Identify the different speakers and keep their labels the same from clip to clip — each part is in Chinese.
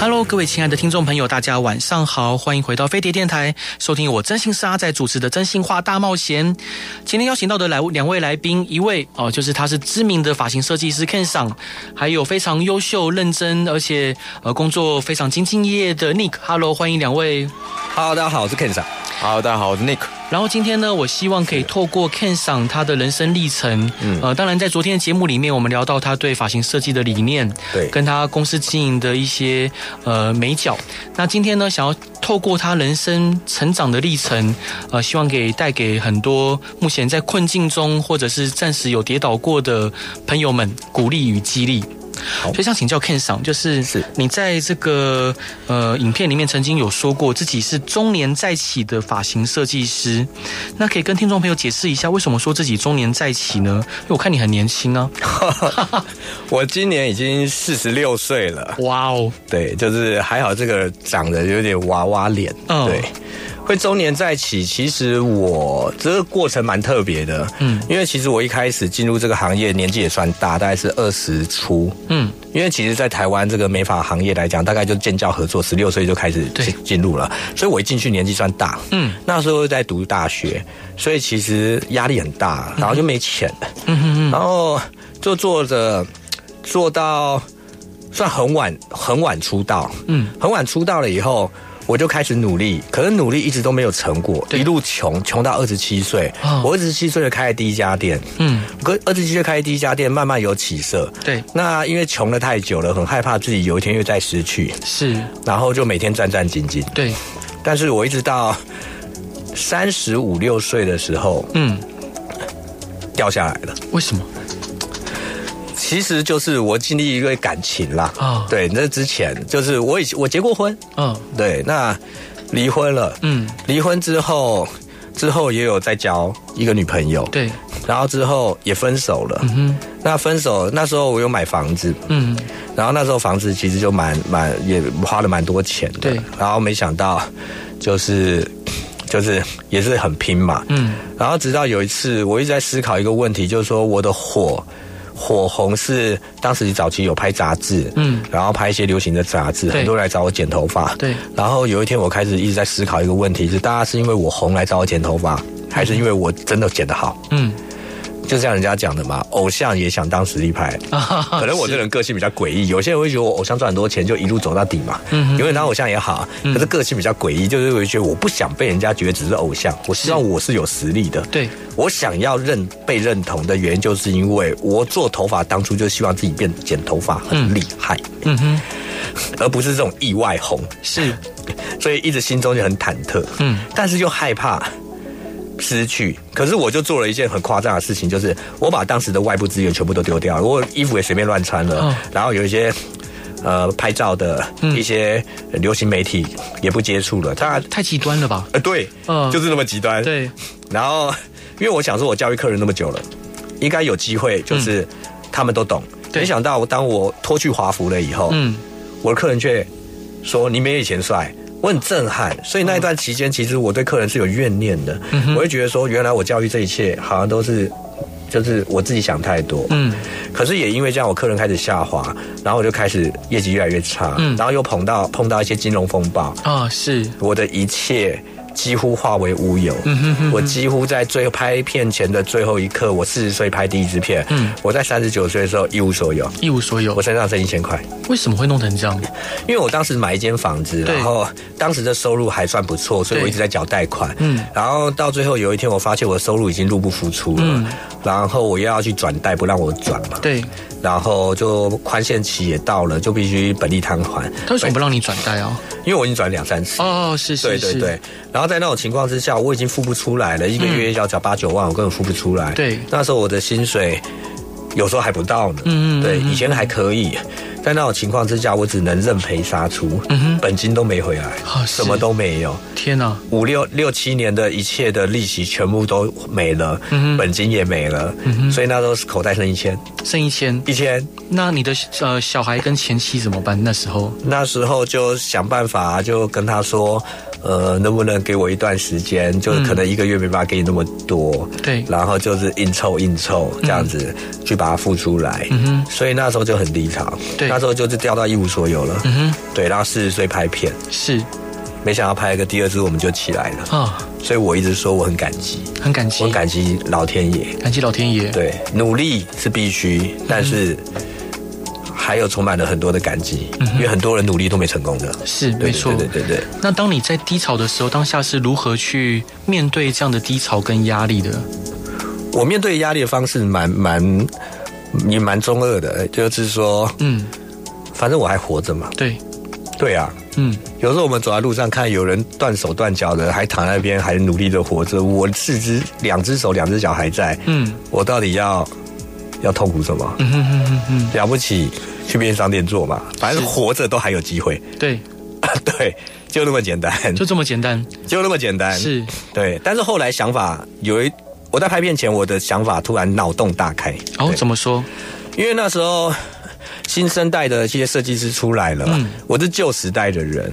Speaker 1: Hello，各位亲爱的听众朋友，大家晚上好，欢迎回到飞碟电台，收听我真心是阿仔主持的《真心话大冒险》。今天邀请到的来两位来宾，一位哦，就是他是知名的发型设计师 Ken 桑，还有非常优秀、认真，而且呃工作非常兢兢业业的 Nick。Hello，欢迎两位。
Speaker 2: Hello，大家好，我是 Ken 桑。
Speaker 3: Hello，大家好，我是 Nick。
Speaker 1: 然后今天呢，我希望可以透过 Ken 桑他的人生历程，嗯，呃，当然在昨天的节目里面，我们聊到他对发型设计的理念，
Speaker 2: 对，
Speaker 1: 跟他公司经营的一些呃美角。那今天呢，想要透过他人生成长的历程，呃，希望给带给很多目前在困境中或者是暂时有跌倒过的朋友们鼓励与激励。所以想请教 Ken 桑，就是是你在这个呃影片里面曾经有说过自己是中年再起的发型设计师，那可以跟听众朋友解释一下为什么说自己中年再起呢？因为我看你很年轻啊，
Speaker 2: 我今年已经四十六岁了。
Speaker 1: 哇哦，
Speaker 2: 对，就是还好这个长得有点娃娃脸，嗯，对。会周年再起，其实我这个过程蛮特别的，嗯，因为其实我一开始进入这个行业年纪也算大，大概是二十出，嗯，因为其实，在台湾这个美发行业来讲，大概就建教合作，十六岁就开始进进入了，所以我一进去年纪算大，嗯，那时候在读大学，所以其实压力很大，然后就没钱，嗯哼哼，然后就做着做到算很晚很晚出道，嗯，很晚出道了以后。我就开始努力，可是努力一直都没有成果，一路穷穷到二十七岁。我二十七岁就开了第一家店，嗯，可二十七岁开第一家店，慢慢有起色。
Speaker 1: 对，
Speaker 2: 那因为穷了太久了，很害怕自己有一天又再失去，
Speaker 1: 是，
Speaker 2: 然后就每天战战兢兢。
Speaker 1: 对，
Speaker 2: 但是我一直到三十五六岁的时候，嗯，掉下来了。
Speaker 1: 为什么？
Speaker 2: 其实就是我经历一个感情啦，啊，对，那之前就是我已经我结过婚，嗯，对，那离婚了，嗯，离婚之后，之后也有再交一个女朋友，
Speaker 1: 对，
Speaker 2: 然后之后也分手了，嗯哼，那分手那时候我有买房子，嗯，然后那时候房子其实就蛮蛮也花了蛮多钱的，对，然后没想到就是就是也是很拼嘛，嗯，然后直到有一次我一直在思考一个问题，就是说我的火。火红是当时早期有拍杂志，嗯，然后拍一些流行的杂志，很多人来找我剪头发，
Speaker 1: 对。
Speaker 2: 然后有一天我开始一直在思考一个问题，是大家是因为我红来找我剪头发，还是因为我真的剪得好？嗯。就像人家讲的嘛，偶像也想当实力派。可能我这人个性比较诡异，有些人会觉得我偶像赚很多钱就一路走到底嘛。嗯，因为当偶像也好，可是个性比较诡异，就是会觉得我不想被人家觉得只是偶像，我希望我是有实力的。
Speaker 1: 对，
Speaker 2: 我想要认被认同的原因，就是因为我做头发当初就希望自己变剪头发很厉害。嗯哼，而不是这种意外红。
Speaker 1: 是，
Speaker 2: 所以一直心中就很忐忑。嗯，但是又害怕。失去，可是我就做了一件很夸张的事情，就是我把当时的外部资源全部都丢掉了，我衣服也随便乱穿了，然后有一些呃拍照的一些流行媒体也不接触了，他
Speaker 1: 太极端了吧？
Speaker 2: 呃，对，嗯，就是那么极端。
Speaker 1: 对，
Speaker 2: 然后因为我想说，我教育客人那么久了，应该有机会，就是他们都懂。没想到当我脱去华服了以后，嗯，我的客人却说你没以前帅。我很震撼，所以那一段期间，其实我对客人是有怨念的。嗯、我会觉得说，原来我教育这一切，好像都是，就是我自己想太多。嗯，可是也因为这样，我客人开始下滑，然后我就开始业绩越来越差。嗯，然后又碰到碰到一些金融风暴。
Speaker 1: 啊、哦，是
Speaker 2: 我的一切。几乎化为乌有。嗯哼哼。我几乎在最后拍片前的最后一刻，我四十岁拍第一支片。嗯。我在三十九岁的时候一无所有。
Speaker 1: 一无所有。
Speaker 2: 我身上剩一千块。
Speaker 1: 为什么会弄成这样？
Speaker 2: 因为我当时买一间房子，然后当时的收入还算不错，所以我一直在缴贷款。嗯。然后到最后有一天，我发现我的收入已经入不敷出了。嗯。然后我又要去转贷，不让我转嘛。
Speaker 1: 对。
Speaker 2: 然后就宽限期也到了，就必须本利摊还。
Speaker 1: 他为什么不让你转贷啊？
Speaker 2: 因为我已经转两三次。
Speaker 1: 哦，是是是。
Speaker 2: 对对对。然后在那种情况之下，我已经付不出来了，一个月要缴八九万，我根本付不出来。
Speaker 1: 对。
Speaker 2: 那时候我的薪水有时候还不到呢。嗯嗯。对，以前还可以。在那种情况之下，我只能认赔杀出，嗯哼，本金都没回来，哦、什么都没有。
Speaker 1: 天哪，
Speaker 2: 五六六七年的一切的利息全部都没了，嗯哼，本金也没了，嗯哼，所以那时候口袋剩一千，
Speaker 1: 剩一千，
Speaker 2: 一千。
Speaker 1: 那你的呃小孩跟前妻怎么办？那时候，
Speaker 2: 那时候就想办法，就跟他说。呃，能不能给我一段时间？就是可能一个月没办法给你那么多，对、嗯，然后就是硬凑硬凑这样子去把它付出来。嗯哼，所以那时候就很低潮，对，那时候就是掉到一无所有了。嗯哼，对，然后四十岁拍片，
Speaker 1: 是，
Speaker 2: 没想到拍一个第二支我们就起来了。啊、哦，所以我一直说我很感激，
Speaker 1: 很感激，
Speaker 2: 我很感激老天爷，
Speaker 1: 感激老天爷。
Speaker 2: 对，努力是必须，但是。嗯还有充满了很多的感激，嗯，因为很多人努力都没成功的，
Speaker 1: 是没错，
Speaker 2: 对对对。
Speaker 1: 那当你在低潮的时候，当下是如何去面对这样的低潮跟压力的？
Speaker 2: 我面对压力的方式蛮蛮也蛮中二的，就是说，嗯，反正我还活着嘛。
Speaker 1: 对，
Speaker 2: 对啊，嗯，有时候我们走在路上看有人断手断脚的，还躺在那边，还努力的活着。我四肢两只手两只脚还在，嗯，我到底要要痛苦什么？嗯哼哼哼哼，了不起。去便利商店做嘛，反正活着都还有机会。
Speaker 1: 对，
Speaker 2: 对，就那么简单，
Speaker 1: 就这么简单，
Speaker 2: 就那么简单。
Speaker 1: 是，
Speaker 2: 对。但是后来想法有一，我在拍片前，我的想法突然脑洞大开。
Speaker 1: 哦，怎么说？
Speaker 2: 因为那时候新生代的这些设计师出来了，嗯，我是旧时代的人。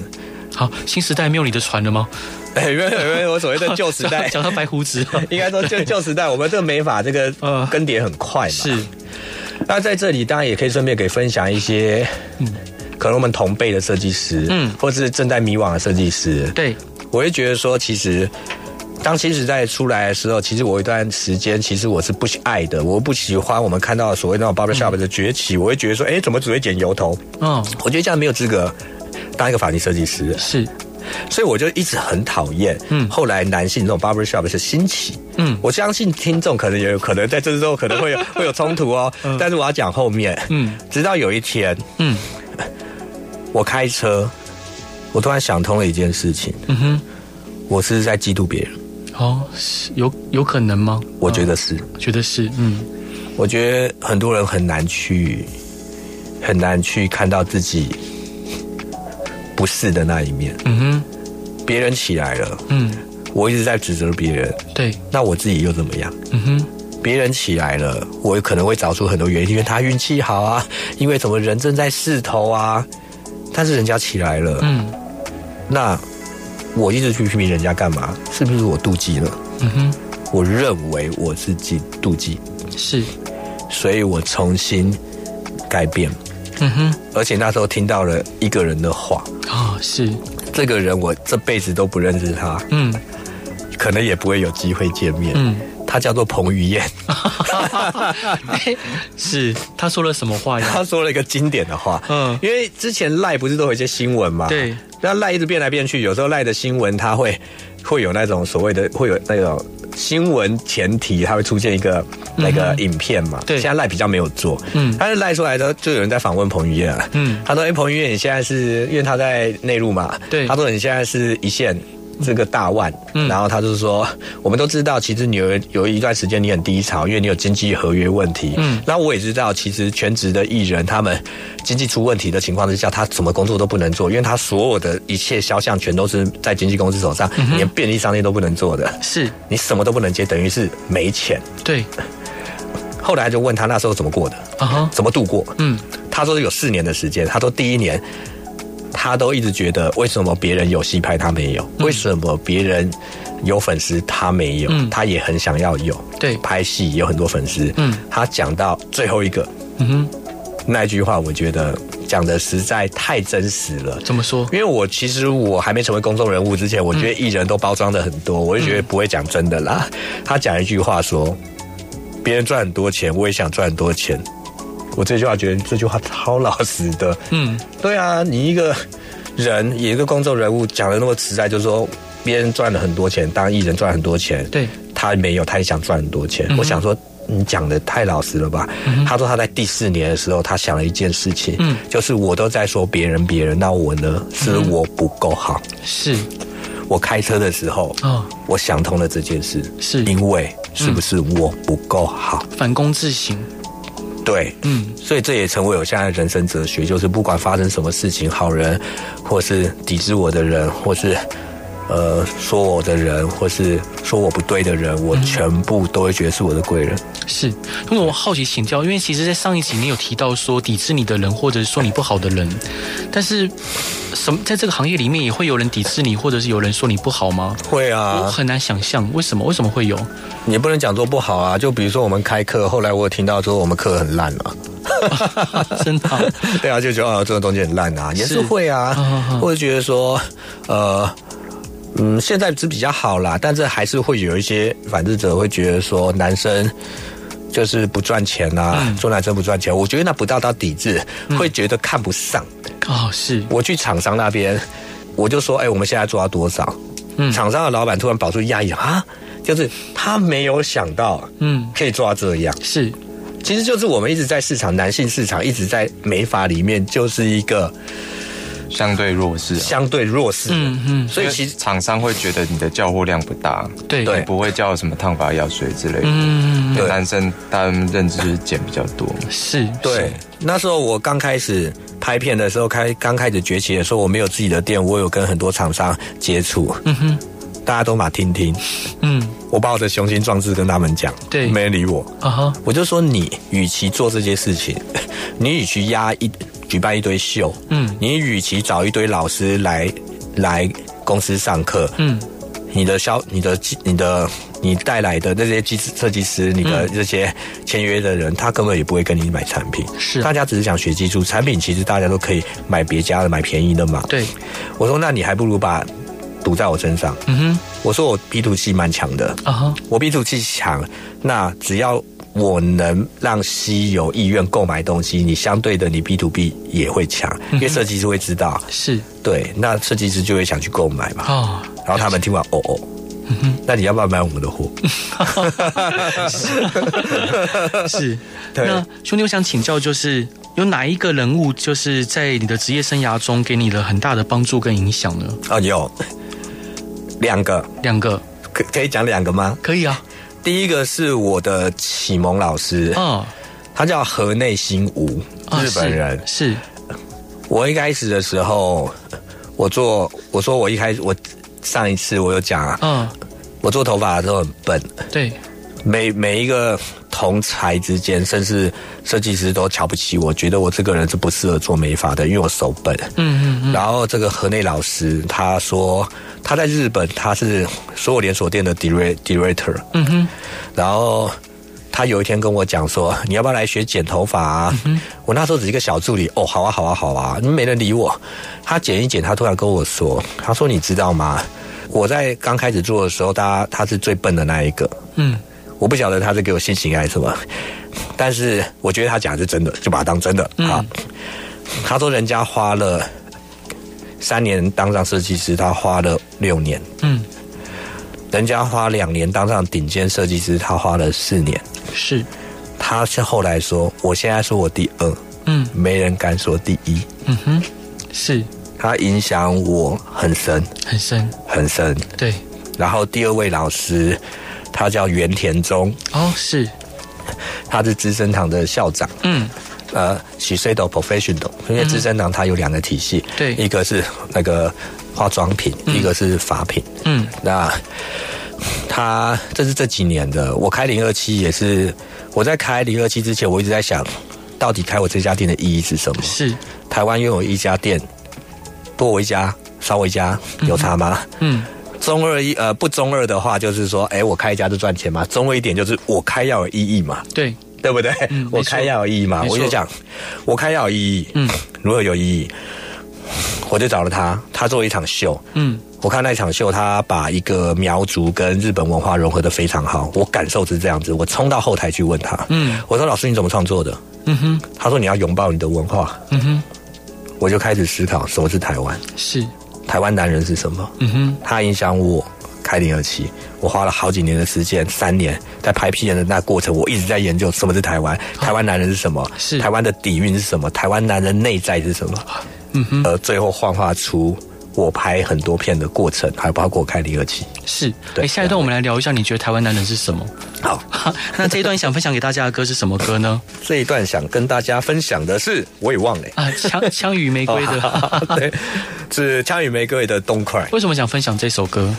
Speaker 1: 好，新时代没有你的船了吗？
Speaker 2: 哎，因为因为我所谓的 旧时代，
Speaker 1: 讲到白胡子，
Speaker 2: 应该说旧旧时代，我们这个美法这个更迭很快嘛。
Speaker 1: 是。
Speaker 2: 那在这里当然也可以顺便给分享一些，嗯，可能我们同辈的设计师，嗯，或者是正在迷惘的设计师，
Speaker 1: 对，
Speaker 2: 我会觉得说，其实当新时代出来的时候，其实我一段时间其实我是不爱的，我不喜欢我们看到所谓那种 barbershop 的崛起，嗯，我会觉得说，哎，怎么只会剪油头？嗯，我觉得这样没有资格当一个发型设计师，
Speaker 1: 是。
Speaker 2: 所以我就一直很讨厌。嗯，后来男性这种 barber shop 是兴起。嗯，我相信听众可能也有可能在这之后可能会有 会有冲突哦。嗯，但是我要讲后面。嗯，直到有一天，嗯，我开车，我突然想通了一件事情。嗯哼，我是在嫉妒别人。
Speaker 1: 哦，是有有可能吗？
Speaker 2: 我觉得是，
Speaker 1: 觉得是。嗯，
Speaker 2: 我觉得很多人很难去很难去看到自己。不是的那一面，嗯哼，别人起来了，嗯，我一直在指责别人，
Speaker 1: 对，
Speaker 2: 那我自己又怎么样？嗯哼，别人起来了，我可能会找出很多原因，因为他运气好啊，因为什么人正在势头啊，但是人家起来了，嗯，那我一直去批评人家干嘛？是不是我妒忌了？嗯哼，我认为我自己妒忌，
Speaker 1: 是，
Speaker 2: 所以我重新改变。嗯哼，而且那时候听到了一个人的话。
Speaker 1: 啊、哦，是。
Speaker 2: 这个人，我这辈子都不认识他，嗯，可能也不会有机会见面，嗯，他叫做彭于晏，
Speaker 1: 是。他说了什么话呀？
Speaker 2: 他说了一个经典的话，嗯，因为之前赖不是都有一些新闻嘛，
Speaker 1: 对，
Speaker 2: 那赖一直变来变去，有时候赖的新闻他会会有那种所谓的会有那种。新闻前提，它会出现一个那个影片嘛？对，现在赖比较没有做，嗯，但是赖出来的就有人在访问彭于晏了，嗯，他说：“哎，彭于晏，你现在是因为他在内陆嘛？对，他说你现在是一线。”这个大腕，嗯，然后他就是说，我们都知道，其实你有有一段时间你很低潮，因为你有经济合约问题，嗯，那我也知道，其实全职的艺人他们经济出问题的情况之下，他什么工作都不能做，因为他所有的一切肖像全都是在经纪公司手上，嗯，连便利商店都不能做的，
Speaker 1: 是。
Speaker 2: 你什么都不能接，等于是没钱。
Speaker 1: 对，
Speaker 2: 后来就问他那时候怎么过的，啊哈，怎么度过？嗯，他说有四年的时间，他说第一年。他都一直觉得，为什么别人有戏拍他没有？为什么别人有粉丝他没有？嗯，他也很想要有。
Speaker 1: 对，
Speaker 2: 拍戏有很多粉丝。嗯，他讲到最后一个，嗯哼，那句话我觉得讲的实在太真实了。
Speaker 1: 怎么说？
Speaker 2: 因为我其实我还没成为公众人物之前，我觉得艺人都包装的很多，我就觉得不会讲真的啦。他讲一句话说，别人赚很多钱，我也想赚很多钱。我这句话觉得这句话超老实的，嗯，对啊，你一个人，一个公众人物讲的那么实在，就是说别人赚了很多钱，当艺人赚很多钱，
Speaker 1: 对，
Speaker 2: 他没有，他也想赚很多钱。嗯、我想说，你讲的太老实了吧？嗯、他说他在第四年的时候，他想了一件事情，嗯，就是我都在说别人别人，那我呢？是我不够好？
Speaker 1: 是
Speaker 2: 我开车的时候，哦，我想通了这件事，
Speaker 1: 是
Speaker 2: 因为是不是我不够好？
Speaker 1: 反躬自省。
Speaker 2: 对，嗯，所以这也成为我现在的人生哲学，就是不管发生什么事情，好人，或是抵制我的人，或是。呃，说我的人，或是说我不对的人，我全部都会觉得是我的贵人。
Speaker 1: 是，因为我好奇请教，因为其实，在上一集你有提到说抵制你的人，或者是说你不好的人，但是什么在这个行业里面也会有人抵制你，或者是有人说你不好吗？
Speaker 2: 会啊，
Speaker 1: 我很难想象为什么，为什么会有？
Speaker 2: 你不能讲做不好啊，就比如说我们开课，后来我有听到说我们课很烂了，
Speaker 1: 真的、啊？
Speaker 2: 对啊，就觉得哦，这个东西很烂啊，也是会啊，或者觉得说，呃。嗯，现在是比较好啦，但是还是会有一些反制者会觉得说，男生就是不赚钱啊，嗯、说男生不赚钱。我觉得那不到到抵制，嗯、会觉得看不上。
Speaker 1: 哦，是。
Speaker 2: 我去厂商那边，我就说，哎、欸，我们现在做到多少？嗯，厂商的老板突然跑出压抑啊，就是他没有想到，嗯，可以做到这样。
Speaker 1: 是，
Speaker 2: 其实就是我们一直在市场，男性市场一直在美发里面就是一个。
Speaker 3: 相对弱势，
Speaker 2: 相对弱势，嗯嗯，所以其实
Speaker 3: 厂商会觉得你的叫货量不大，
Speaker 1: 对，
Speaker 3: 对，不会叫什么烫发药水之类的，嗯，对，男生他们认知是剪比较多，
Speaker 1: 是，
Speaker 2: 对。那时候我刚开始拍片的时候，开刚开始崛起的时候，我没有自己的店，我有跟很多厂商接触，嗯哼，大家都嘛听听，嗯，我把我的雄心壮志跟他们讲，
Speaker 1: 对，
Speaker 2: 没人理我，啊哈，我就说你与其做这些事情，你与其压一。举办一堆秀，嗯，你与其找一堆老师来来公司上课，嗯，你的销、你的、你的、你带来的那些机设计师，你的这些签约的人，他根本也不会跟你买产品，是，大家只是想学技术，产品其实大家都可以买别家的，买便宜的嘛。
Speaker 1: 对，
Speaker 2: 我说那你还不如把赌在我身上，嗯哼，我说我 B to C 蛮强的，啊哈，我 B to C 强，那只要。我能让 C 有意愿购买东西，你相对的你 B to B 也会强，因为设计师会知道，
Speaker 1: 是对，
Speaker 2: 那设计师就会想去购买嘛。哦，然后他们听完，哦哦，那你要不要买我们的货？
Speaker 1: 是，是，对。那兄弟，我想请教，就是有哪一个人物，就是在你的职业生涯中给你了很大的帮助跟影响呢？
Speaker 2: 啊，有两个，
Speaker 1: 两个，
Speaker 2: 可可以讲两个吗？
Speaker 1: 可以啊。
Speaker 2: 第一个是我的启蒙老师，嗯，他叫河内新吾，日本人。
Speaker 1: 是，是
Speaker 2: 我一开始的时候，我做，我说我一开始，我上一次我有讲啊，嗯，我做头发的时候很笨，
Speaker 1: 对，
Speaker 2: 每每一个同才之间，甚至设计师都瞧不起我，觉得我这个人是不适合做美发的，因为我手笨。嗯嗯嗯。然后这个河内老师他说。他在日本，他是所有连锁店的 director。嗯哼。然后他有一天跟我讲说：“你要不要来学剪头发啊？”嗯。我那时候只是一个小助理。哦，好啊，好啊，好啊。你没人理我。他剪一剪，他突然跟我说：“他说你知道吗？我在刚开始做的时候，他他是最笨的那一个。嗯。我不晓得他是给我信心还是什么，但是我觉得他讲的是真的，就把它当真的啊。他说人家花了。三年当上设计师，他花了六年。嗯，人家花两年当上顶尖设计师，他花了四年。
Speaker 1: 是，
Speaker 2: 他是后来说，我现在说我第二。嗯，没人敢说第一。
Speaker 1: 嗯哼，是。
Speaker 2: 他影响我很深，
Speaker 1: 很深，
Speaker 2: 很深。
Speaker 1: 对。然
Speaker 2: 后第二位老师，他叫袁田中。
Speaker 1: 哦，是。
Speaker 2: 他是资生堂的校长。嗯。呃，喜 s 的 professional，因为资生堂它有两个体系，
Speaker 1: 对，
Speaker 2: 一个是那个化妆品，嗯、一个是法品，嗯，那他这是这几年的，我开零二七也是，我在开零二七之前，我一直在想，到底开我这家店的意义是什么？
Speaker 1: 是
Speaker 2: 台湾拥有一家店，多我一家，少我一家，有差吗？嗯，中二一呃不中二的话，就是说，哎，我开一家就赚钱嘛，中二一点就是我开要有意义嘛，
Speaker 1: 对。
Speaker 2: 对不对？嗯、我开要有意义嘛？我就讲，我开要有意义。嗯，如何有意义？我就找了他，他做一场秀。嗯，我看那场秀，他把一个苗族跟日本文化融合的非常好。我感受是这样子，我冲到后台去问他。嗯，我说老师你怎么创作的？嗯哼，他说你要拥抱你的文化。嗯哼，我就开始思考什么是台湾？
Speaker 1: 是
Speaker 2: 台湾男人是什么？嗯哼，他影响我。开零二七，我花了好几年的时间，三年在拍片的那过程，我一直在研究什么是台湾，台湾男人是什么，是。台湾的底蕴是什么，台湾男人内在是什么，嗯哼，而最后幻化出我拍很多片的过程，还包括我开离合器。
Speaker 1: 是，对。下一段我们来聊一下，你觉得台湾男人是什么？
Speaker 2: 好，
Speaker 1: 那这一段想分享给大家的歌是什么歌呢？
Speaker 2: 这一段想跟大家分享的是，我也忘了
Speaker 1: 啊，枪枪与玫瑰的，
Speaker 2: 对，是枪与玫瑰的 Don't Cry。
Speaker 1: 为什么想分享这首歌？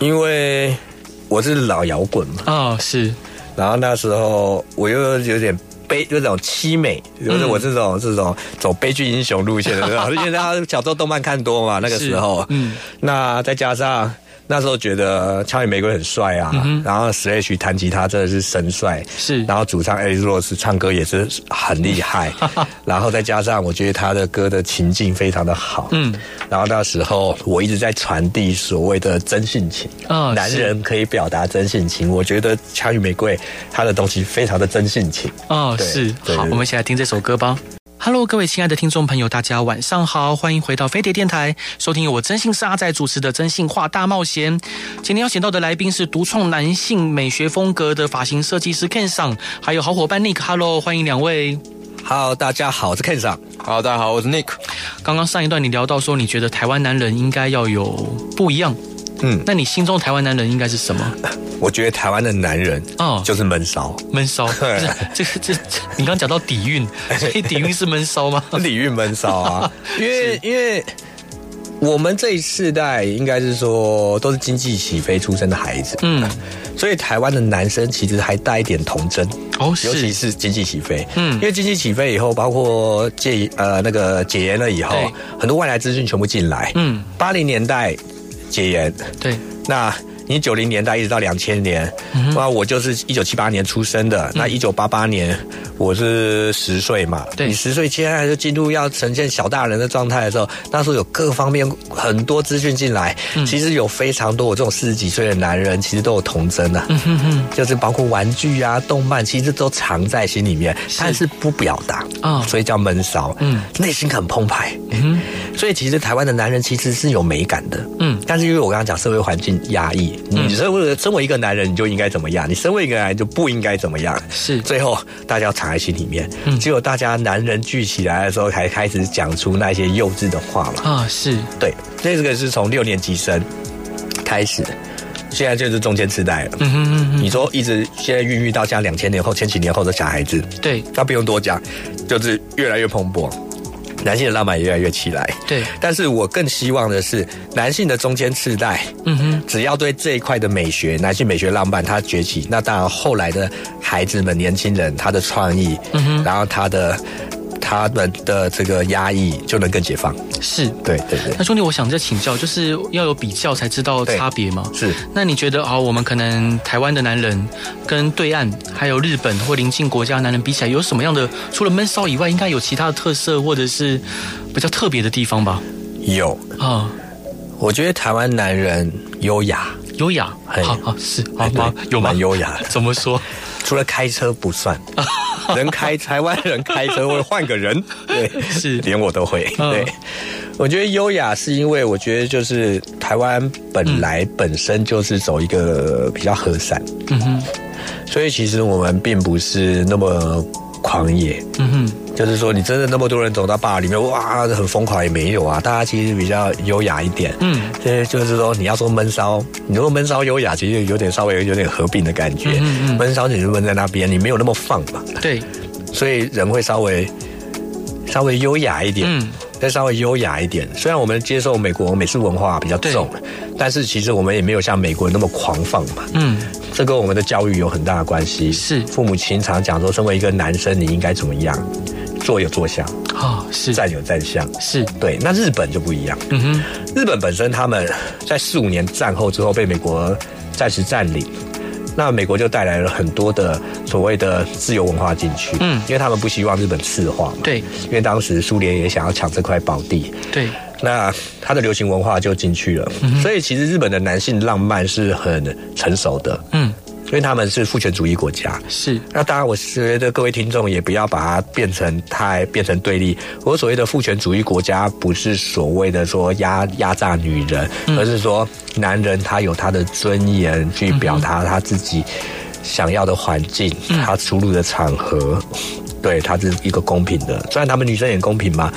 Speaker 2: 因为我是老摇滚嘛，
Speaker 1: 啊、哦，是。
Speaker 2: 然后那时候我又有点。悲就这种凄美，就是我这种、嗯、这种走悲剧英雄路线的，因为大家小时候动漫看多嘛，那个时候，嗯，那再加上。那时候觉得枪与玫瑰很帅啊，嗯、然后 Slash 弹吉他真的是神帅，是，然后主唱 Alex Ross 唱歌也是很厉害，然后再加上我觉得他的歌的情境非常的好，嗯，然后那时候我一直在传递所谓的真性情，啊、哦，男人可以表达真性情，我觉得枪与玫瑰他的东西非常的真性情，
Speaker 1: 哦，是，好，我们一起来听这首歌吧。Hello，各位亲爱的听众朋友，大家晚上好，欢迎回到飞碟电台，收听由我真心是阿仔主持的《真心话大冒险》。今天邀请到的来宾是独创男性美学风格的发型设计师 Ken 桑，还有好伙伴 Nick。Hello，欢迎两位。
Speaker 2: Hello，大家好，我是 Ken 桑。
Speaker 3: Hello，大家好，我是 Nick。
Speaker 1: 刚刚上一段你聊到说，你觉得台湾男人应该要有不一样。嗯，那你心中台湾男人应该是什么？
Speaker 2: 我觉得台湾的男人哦，就是闷骚，
Speaker 1: 闷骚。这个这这，你刚刚讲到底蕴，所以底蕴是闷骚吗？
Speaker 2: 底蕴闷骚啊，因为因为我们这一世代应该是说都是经济起飞出生的孩子，嗯，所以台湾的男生其实还带一点童真哦，尤其是经济起飞，嗯，因为经济起飞以后，包括戒呃那个解严了以后，很多外来资讯全部进来，嗯，八零年代。戒烟，对，那你九零年代一直到两千年，那、嗯、我就是一九七八年出生的，嗯、那一九八八年。我是十岁嘛，对，你十岁现在就进入要呈现小大人的状态的时候，那时候有各方面很多资讯进来，嗯，其实有非常多我这种四十几岁的男人，其实都有童真的，啊，嗯哼哼，就是包括玩具啊、动漫，其实都藏在心里面，是。但是不表达啊，所以叫闷骚，嗯，内心很澎湃，嗯，所以其实台湾的男人其实是有美感的，嗯，但是因为我刚刚讲社会环境压抑，嗯，你身为身为一个男人，你就应该怎么样？你身为一个男人就不应该怎么样？是，最后大家要在心里面，只有大家男人聚起来的时候，才开始讲出那些幼稚的话嘛。啊，是对，那这个是从六年级生开始，现在就是中间痴呆了。嗯哼嗯嗯，你说一直现在孕育到像两千年后、千禧年后的小孩子，对，他不用多讲，就是越来越蓬勃。男性的浪漫也越来越起来，对。但是我更希望的是，男性的中间世代，嗯哼，只要对这一块的美学，男性美学浪漫，它崛起，那当然后来的孩子们、年轻人，他的创意，嗯哼，然后他的。他们的这个压抑就能更解放，是对对对。
Speaker 1: 那兄弟，我想再请教，就是要有比较才知道差别吗？
Speaker 2: 是。
Speaker 1: 那你觉得啊，我们可能台湾的男人跟对岸还有日本或邻近国家男人比起来，有什么样的？除了闷骚以外，应该有其他的特色或者是比较特别的地方吧？
Speaker 2: 有啊，我觉得台湾男人优雅，
Speaker 1: 优雅，好好是好吗？有蛮
Speaker 2: 优雅，
Speaker 1: 怎么说？
Speaker 2: 除了开车不算。人开台湾人开车会换个人，对，是。连我都会。对，我觉得优雅是因为我觉得就是台湾本来本身就是走一个比较和善，嗯哼，所以其实我们并不是那么狂野，嗯哼，就是说你真的那么多人走到吧里面，哇，很疯狂也没有啊，大家其实比较优雅一点，嗯，所以就是说你要说闷骚，你说闷骚优雅，其实有点稍微有点合并的感觉，嗯嗯，闷骚你就闷在那边，你没有那么放嘛，对。所以人会稍微稍微优雅一点，嗯，再稍微优雅一点。虽然我们接受美国美式文化比较重，但是其实我们也没有像美国人那么狂放嘛。嗯，这跟我们的教育有很大的关系。是，父母亲常讲说，身为一个男生，你应该怎么样？坐有坐相，啊，是。站有站相，是。对。那日本就不一样。嗯哼，日本本身他们在四五年战后之后被美国暂时占领。那美国就带来了很多的所谓的自由文化进去，嗯，因为他们不希望日本赤化嘛，对，因为当时苏联也想要抢这块宝地，对，那他的流行文化就进去了，嗯，所以其实日本的男性浪漫是很成熟的，嗯。因为他们是父权主义国家，是。那当然，我觉得各位听众也不要把它变成太变成对立。我所谓的父权主义国家，不是所谓的说压压榨女人，而是说男人他有他的尊严去表达他自己想要的环境，他出入的场合。对，它是一个公平的。虽然他们女生也公平嘛，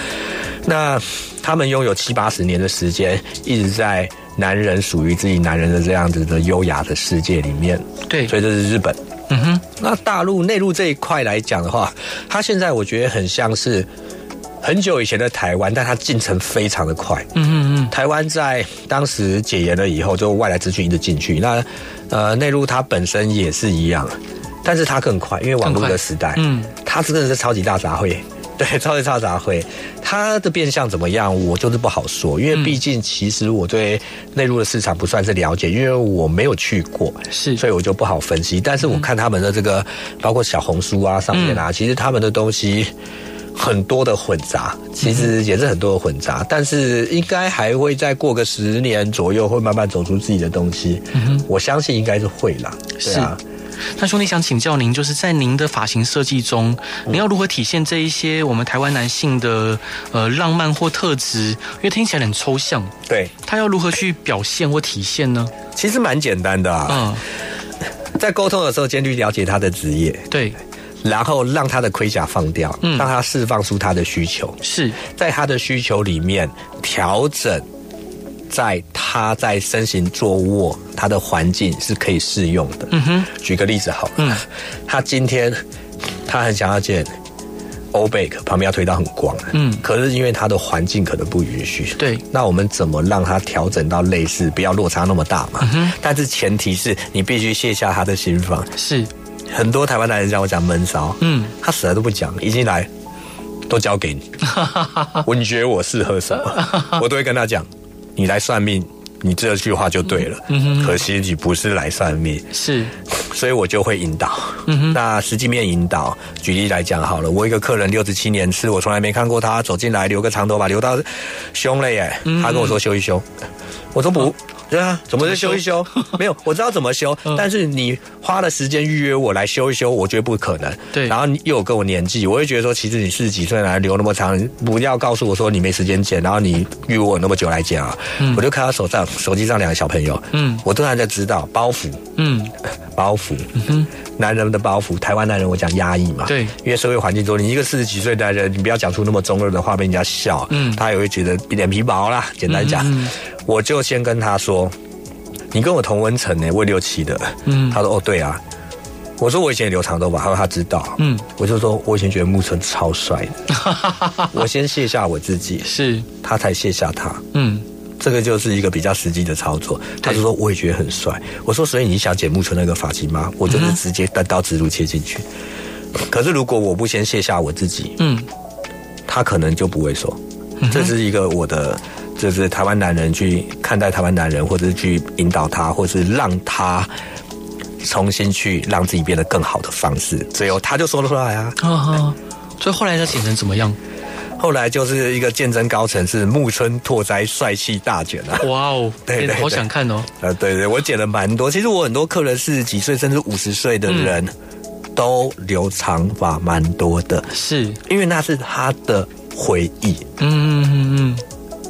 Speaker 2: 那他们拥有七八十年的时间，一直在男人属于自己男人的这样子的优雅的世界里面。
Speaker 1: 对，
Speaker 2: 所以这是日本。
Speaker 1: 嗯哼，
Speaker 2: 那大陆内陆这一块来讲的话，它现在我觉得很像是很久以前的台湾，但它进程非常的快。
Speaker 1: 嗯嗯嗯，
Speaker 2: 台湾在当时解严了以后，就外来资讯一直进去。那呃，内陆它本身也是一样，但是它更快，因为网络的时代。嗯，它真的是超级大杂烩。对，超级超杂烩，它的变相怎么样，我就是不好说，因为毕竟其实我对内陆的市场不算是了解，因为我没有去过，
Speaker 1: 是，
Speaker 2: 所以我就不好分析。但是我看他们的这个，包括小红书啊上面啊，其实他们的东西很多的混杂，其实也是很多的混杂，但是应该还会再过个十年左右，会慢慢走出自己的东西。我相信应该是会啦，对啊。
Speaker 1: 那兄弟想请教您，就是在您的发型设计中，您要如何体现这一些我们台湾男性的呃浪漫或特质？因为听起来很抽象。
Speaker 2: 对，
Speaker 1: 他要如何去表现或体现呢？
Speaker 2: 其实蛮简单的啊。嗯，在沟通的时候，先去了解他的职业。
Speaker 1: 对，
Speaker 2: 然后让他的盔甲放掉，嗯，让他释放出他的需求。
Speaker 1: 是
Speaker 2: 在他的需求里面调整。在他在身形坐卧，他的环境是可以适用的。
Speaker 1: 嗯哼，
Speaker 2: 举个例子好了，
Speaker 1: 嗯，
Speaker 2: 他今天他很想要见欧贝克，旁边要推到很光，
Speaker 1: 嗯，
Speaker 2: 可是因为他的环境可能不允许，
Speaker 1: 对，
Speaker 2: 那我们怎么让他调整到类似，不要落差那么大嘛？但是前提是你必须卸下他的心防。
Speaker 1: 是，
Speaker 2: 很多台湾男人叫我讲闷骚，
Speaker 1: 嗯，
Speaker 2: 他死了都不讲，一进来都交给你，我你觉得我适合什么，我都会跟他讲。你来算命，你这句话就对了。
Speaker 1: 嗯哼，
Speaker 2: 可惜你不是来算命，
Speaker 1: 是，
Speaker 2: 所以我就会引导。
Speaker 1: 嗯哼，
Speaker 2: 那实际面引导，举例来讲好了，我一个客人六十七年是，我从来没看过他走进来留个长头发留到胸了耶。嗯，他跟我说修一修，我说不。哦对啊，怎么就修一修？没有，我知道怎么修，但是你花了时间预约我来修一修，我觉得不可能。
Speaker 1: 对，
Speaker 2: 然后你又有跟我年纪，我会觉得说，其实你四十几岁来留那么长，不要告诉我说你没时间剪，然后你预约我那么久来剪啊。嗯，我就看他手上手机上两个小朋友，嗯，我突然就知道包袱，
Speaker 1: 嗯，
Speaker 2: 包袱，嗯，男人的包袱，台湾男人我讲压抑嘛，
Speaker 1: 对，
Speaker 2: 因为社会环境中，你一个四十几岁的男人，你不要讲出那么中二的话被人家笑，
Speaker 1: 嗯，
Speaker 2: 他也会觉得脸皮薄啦。简单讲。嗯我就先跟他说：“你跟我同温层呢，我六七的。”
Speaker 1: 嗯，
Speaker 2: 他说：“哦，对啊。”我说：“我以前也留长头发。”他说：“他知道。”
Speaker 1: 嗯，
Speaker 2: 我就说：“我以前觉得木村超帅的。”我先卸下我自己，
Speaker 1: 是
Speaker 2: 他才卸下他。
Speaker 1: 嗯，
Speaker 2: 这个就是一个比较实际的操作。他就说：“我也觉得很帅。”我说：“所以你想剪木村那个发型吗？”我就是直接单刀直入切进去。可是如果我不先卸下我自己，
Speaker 1: 嗯，
Speaker 2: 他可能就不会说。这是一个我的。就是台湾男人去看待台湾男人，或者是去引导他，或是让他重新去让自己变得更好的方式。最后他就说了出来啊，
Speaker 1: 啊哈，所以后来他剪成怎么样？
Speaker 2: 后来就是一个见证高层是木村拓哉帅气大卷啊！
Speaker 1: 哇哦，
Speaker 2: 对，对，对，
Speaker 1: 好想看哦！
Speaker 2: 呃，对对，我剪了蛮多。其实我很多客人四十几岁甚至五十岁的人，嗯、都留长发蛮多的，
Speaker 1: 是
Speaker 2: 因为那是他的回忆。
Speaker 1: 嗯嗯嗯嗯。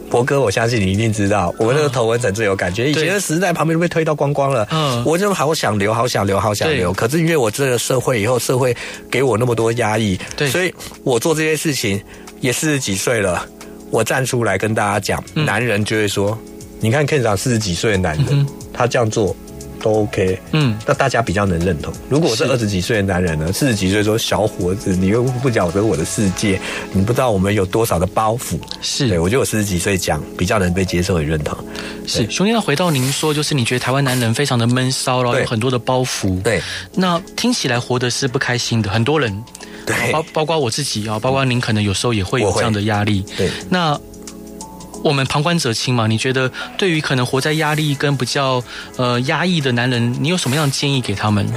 Speaker 2: 博哥，我相信你一定知道，我们那个头纹整最有感觉。以前的时代旁边都被推到光光了，
Speaker 1: 嗯，
Speaker 2: 我就好想留，好想留，好想留。可是因为我这个社会以后，社会给我那么多压抑，
Speaker 1: 对，
Speaker 2: 所以我做这些事情也四十几岁了，我站出来跟大家讲，嗯、男人就会说，你看 Ken 长四十几岁的男人，嗯、他这样做。都 OK，
Speaker 1: 嗯，
Speaker 2: 那大家比较能认同。如果我是二十几岁的男人呢，四十几岁说小伙子，你又不讲得我的世界，你不知道我们有多少的包袱。
Speaker 1: 是，
Speaker 2: 对，我觉得我四十几岁讲比较能被接受与认同。
Speaker 1: 是，兄弟，那回到您说，就是你觉得台湾男人非常的闷骚，然后有很多的包袱。
Speaker 2: 对，
Speaker 1: 那听起来活的是不开心的，很多人，
Speaker 2: 对，
Speaker 1: 包包括我自己啊，包括您，可能有时候也会有这样的压力。
Speaker 2: 对，
Speaker 1: 那。我们旁观者清嘛？你觉得对于可能活在压力跟比较呃压抑的男人，你有什么样的建议给他们？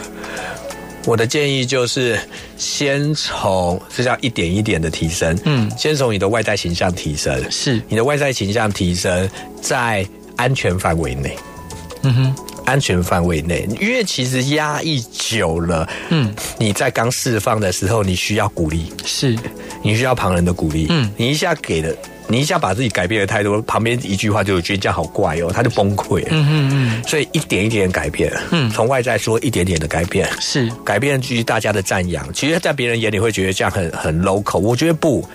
Speaker 2: 我的建议就是先从这叫一点一点的提升，
Speaker 1: 嗯，
Speaker 2: 先从你的外在形象提升，
Speaker 1: 是。
Speaker 2: 你的外在形象提升在安全范围内，
Speaker 1: 嗯哼，
Speaker 2: 安全范围内，因为其实压抑久了，
Speaker 1: 嗯，
Speaker 2: 你在刚释放的时候，你需要鼓励，
Speaker 1: 是，
Speaker 2: 你需要旁人的鼓励，
Speaker 1: 嗯，
Speaker 2: 你一下给了。你一下把自己改变了太多，旁边一句话就觉得这样好怪哦，他就崩溃了。嗯嗯嗯。所以一点一点改变，嗯，从外在说一点点的改变，
Speaker 1: 是
Speaker 2: 改变基于大家的赞扬。其实，在别人眼里会觉得这样很很 local，我觉得不，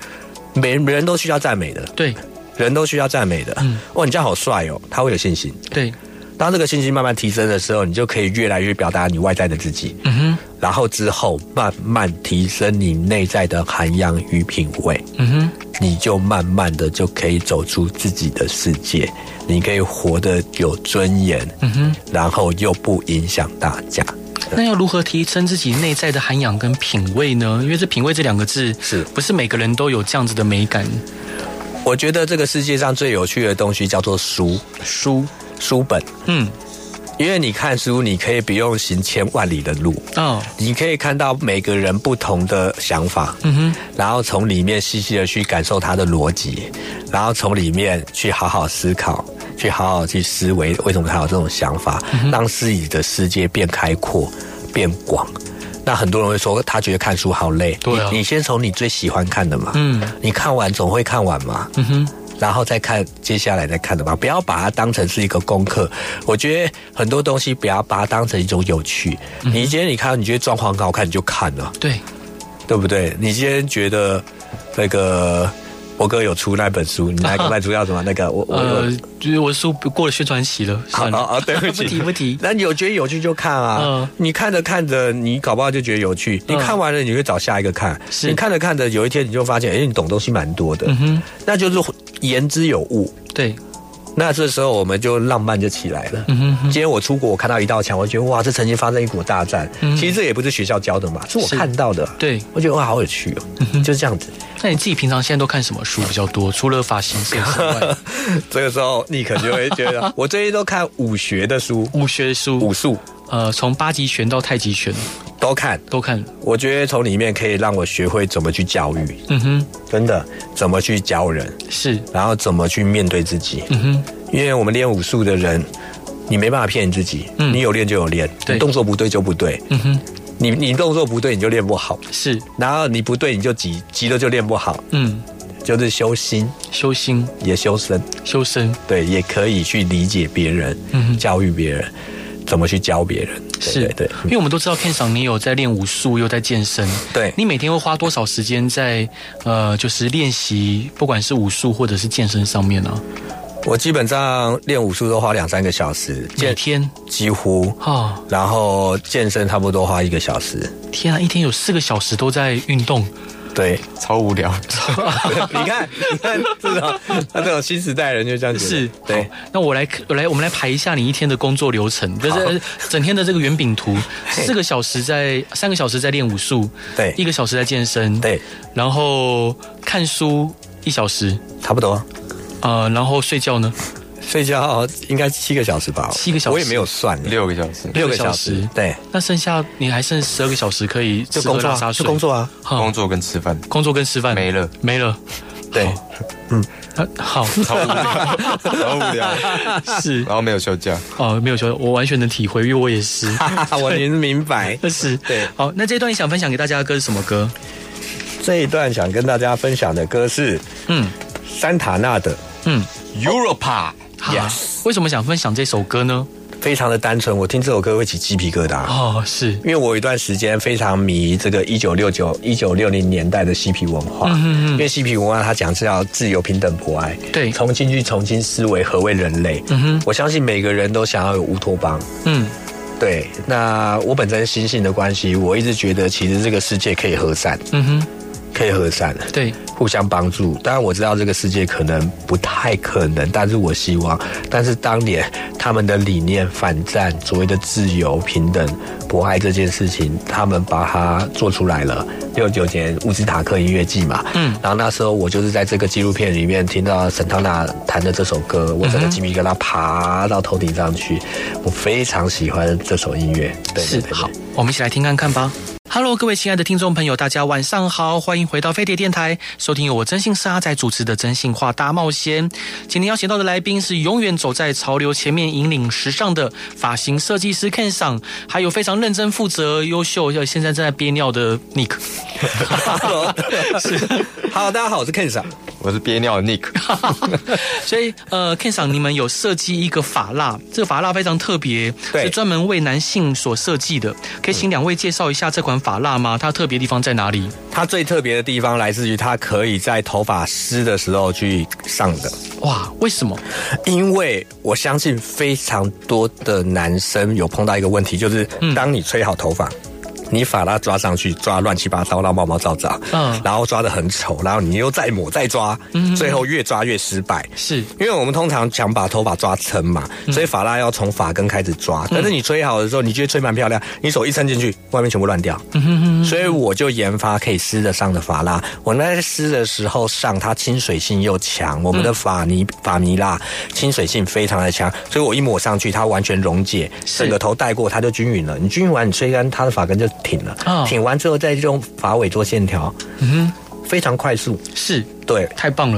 Speaker 2: 每人都需要赞美的。
Speaker 1: 对，
Speaker 2: 人都需要赞美的。嗯，哇，你这样好帅哦，他会有信心。
Speaker 1: 对。
Speaker 2: 当这个信心慢慢提升的时候，你就可以越来越表达你外在的自己。嗯哼。然后之后慢慢提升你内在的涵养与品味。嗯哼。你就慢慢的就可以走出自己的世界，你可以活得有尊严。嗯哼。然后又不影响大家。
Speaker 1: 那要如何提升自己内在的涵养跟品味呢？因为这“品味”这两个字，
Speaker 2: 是
Speaker 1: 不是每个人都有这样子的美感？
Speaker 2: 我觉得这个世界上最有趣的东西叫做书，
Speaker 1: 书。
Speaker 2: 书本，嗯，因为你看书，你可以不用行千万里的路，哦，你可以看到每个人不同的想法，嗯哼，然后从里面细细的去感受他的逻辑，然后从里面去好好思考，去好好去思维为什么他有这种想法，嗯、让自己的世界变开阔、变广。那很多人会说，他觉得看书好累，
Speaker 1: 对啊，
Speaker 2: 你，你先从你最喜欢看的嘛，嗯，你看完总会看完嘛，嗯哼。然后再看接下来再看的吧，不要把它当成是一个功课。我觉得很多东西不要把它当成一种有趣。嗯、你今天你看，你觉得装潢很好看，你就看了，
Speaker 1: 对，
Speaker 2: 对不对？你今天觉得那个。我哥有出那本书，你那个卖书叫什么？那个我我
Speaker 1: 呃，就是我书过了宣传期了，好了
Speaker 2: 啊，对不起，
Speaker 1: 不提不提。
Speaker 2: 那你有觉得有趣就看啊，嗯、你看着看着，你搞不好就觉得有趣。你看完了，你会找下一个看。你看着看着，有一天你就发现，哎，你懂东西蛮多的。嗯哼，那就是言之有物。
Speaker 1: 对。
Speaker 2: 那这时候我们就浪漫就起来了。嗯哼，今天我出国，我看到一道墙，我觉得哇，这曾经发生一股大战。嗯，其实这也不是学校教的嘛，是我看到的。
Speaker 1: 对，
Speaker 2: 我觉得哇，好有趣哦。嗯，就是这样子。
Speaker 1: 那你自己平常现在都看什么书比较多？除了发型设计外，
Speaker 2: 这个时候你可能就会觉得，我最近都看武学的书，
Speaker 1: 武学书，
Speaker 2: 武术。
Speaker 1: 呃，从八极拳到太极拳。
Speaker 2: 都看。
Speaker 1: 都看，
Speaker 2: 我觉得从里面可以让我学会怎么去教育，嗯哼，真的怎么去教人。
Speaker 1: 是，
Speaker 2: 然后怎么去面对自己，嗯哼，因为我们练武术的人，你没办法骗你自己，嗯，你有练就有练，对，动作不对就不对，嗯哼，你你动作不对你就练不好，
Speaker 1: 是，
Speaker 2: 然后你不对你就急急了就练不好，嗯，就是修心，
Speaker 1: 修心。
Speaker 2: 也修身，
Speaker 1: 修身，
Speaker 2: 对，也可以去理解别人，嗯哼，教育别人。怎么去教别人？
Speaker 1: 是对，对，因为我们都知道，Ken 桑你有在练武术，又在健身。
Speaker 2: 对，
Speaker 1: 你每天会花多少时间在呃，就是练习，不管是武术或者是健身上面呢？
Speaker 2: 我基本上练武术都花两三个小时，
Speaker 1: 每天几乎
Speaker 2: 哦，然后健身差不多花一个小时。
Speaker 1: 天啊，一天有四个小时都在运动。
Speaker 2: 对，
Speaker 3: 超无聊。
Speaker 2: 你看，你看，这种他这种新时代人就这样子。
Speaker 1: 是，对。那我来，我来，我们来排一下你一天的工作流程，就是整天的这个圆饼图。四个小时在，三个小时在练武术，
Speaker 2: 对，
Speaker 1: 一个小时在健身，
Speaker 2: 对。
Speaker 1: 然后看书一小时，
Speaker 2: 差不多。
Speaker 1: 呃，然后睡觉呢？
Speaker 2: 睡觉应该七个小时吧，
Speaker 1: 七个小时。
Speaker 2: 我也没有算，
Speaker 3: 六个小时，
Speaker 1: 六个小时，对。那剩下你还剩十二个小时可以
Speaker 2: 就工作，就工作啊，
Speaker 3: 工作跟吃饭，
Speaker 1: 工作跟吃饭。
Speaker 3: 没了，
Speaker 1: 没了。
Speaker 2: 对，嗯，
Speaker 1: 好，
Speaker 3: 超无聊，超无聊，
Speaker 1: 是。
Speaker 3: 然后没有休假，
Speaker 1: 哦，没有休假，我完全能体会，因为我也是，
Speaker 2: 我能明白，
Speaker 1: 是。
Speaker 2: 对，
Speaker 1: 好，那这一段你想分享给大家的歌是什么歌？
Speaker 2: 这一段想跟大家分享的歌是，嗯，山塔纳的，嗯，Europa。
Speaker 1: Yes，为什么想分享这首歌呢？
Speaker 2: 非常的单纯，我听这首歌会起鸡皮疙瘩。
Speaker 1: 哦，是
Speaker 2: 因为我有一段时间非常迷这个一九六九、一九六零年代的嬉皮文化。嗯嗯，因为嬉皮文化它讲是要自由、平等、博爱，
Speaker 1: 对，
Speaker 2: 重新去重新思维何为人类。嗯哼，我相信每个人都想要有乌托邦。嗯，对。那我本身心性的关系，我一直觉得其实这个世界可以和善。嗯哼。可以和善，
Speaker 1: 对，
Speaker 2: 互相帮助。当然我知道这个世界可能不太可能，但是我希望。但是当年他们的理念反战，所谓的自由、平等、博爱这件事情，他们把它做出来了。六九年乌兹塔克音乐季嘛，嗯，然后那时候我就是在这个纪录片里面听到沈汤娜弹的这首歌，我整个鸡皮疙瘩爬到头顶上去，我非常喜欢这首音乐。对，
Speaker 1: 是，好，我们一起来听看看吧。Hello，各位亲爱的听众朋友，大家晚上好，欢迎回到飞碟电台，收听由我真心是阿仔主持的《真心话大冒险》。今天邀请到的来宾是永远走在潮流前面、引领时尚的发型设计师 Ken 桑，还有非常认真负责、优秀又现在正在憋尿的 Nick。
Speaker 2: 是，好，大家好，我是 Ken 桑。
Speaker 3: 我是憋尿的 Nick。
Speaker 1: 所以呃，Ken 桑，你们有设计一个发蜡，这个发蜡非常特别，是专门为男性所设计的。可以请两位介绍一下这款发蜡吗？它特别的地方在哪里？
Speaker 2: 它最特别的地方来自于它可以在头发湿的时候去上的。
Speaker 1: 哇，为什么？
Speaker 2: 因为我相信非常多的男生有碰到一个问题，就是当你吹好头发。嗯你发蜡抓上去，抓乱七八糟，然后毛毛躁躁，嗯，然后抓得很丑，然后你又再抹再抓，嗯，最后越抓越失败，
Speaker 1: 是。
Speaker 2: 因为我们通常想把头发抓撑嘛，所以发蜡要从发根开始抓，但是你吹好的时候，你觉得吹蛮漂亮，你手一伸进去，外面全部乱掉，嗯哼哼，所以我就研发可以湿得上的发蜡，我那湿的时候上，它亲水性又强，我们的发泥发泥蜡亲水性非常的强，所以我一抹上去，它完全溶解，整个头带过它就均匀了，你均匀完，你吹干它的发根就。挺了，啊，挺完之后再用发尾做线条，嗯哼，非常快速，
Speaker 1: 是
Speaker 2: 对，
Speaker 1: 太棒了。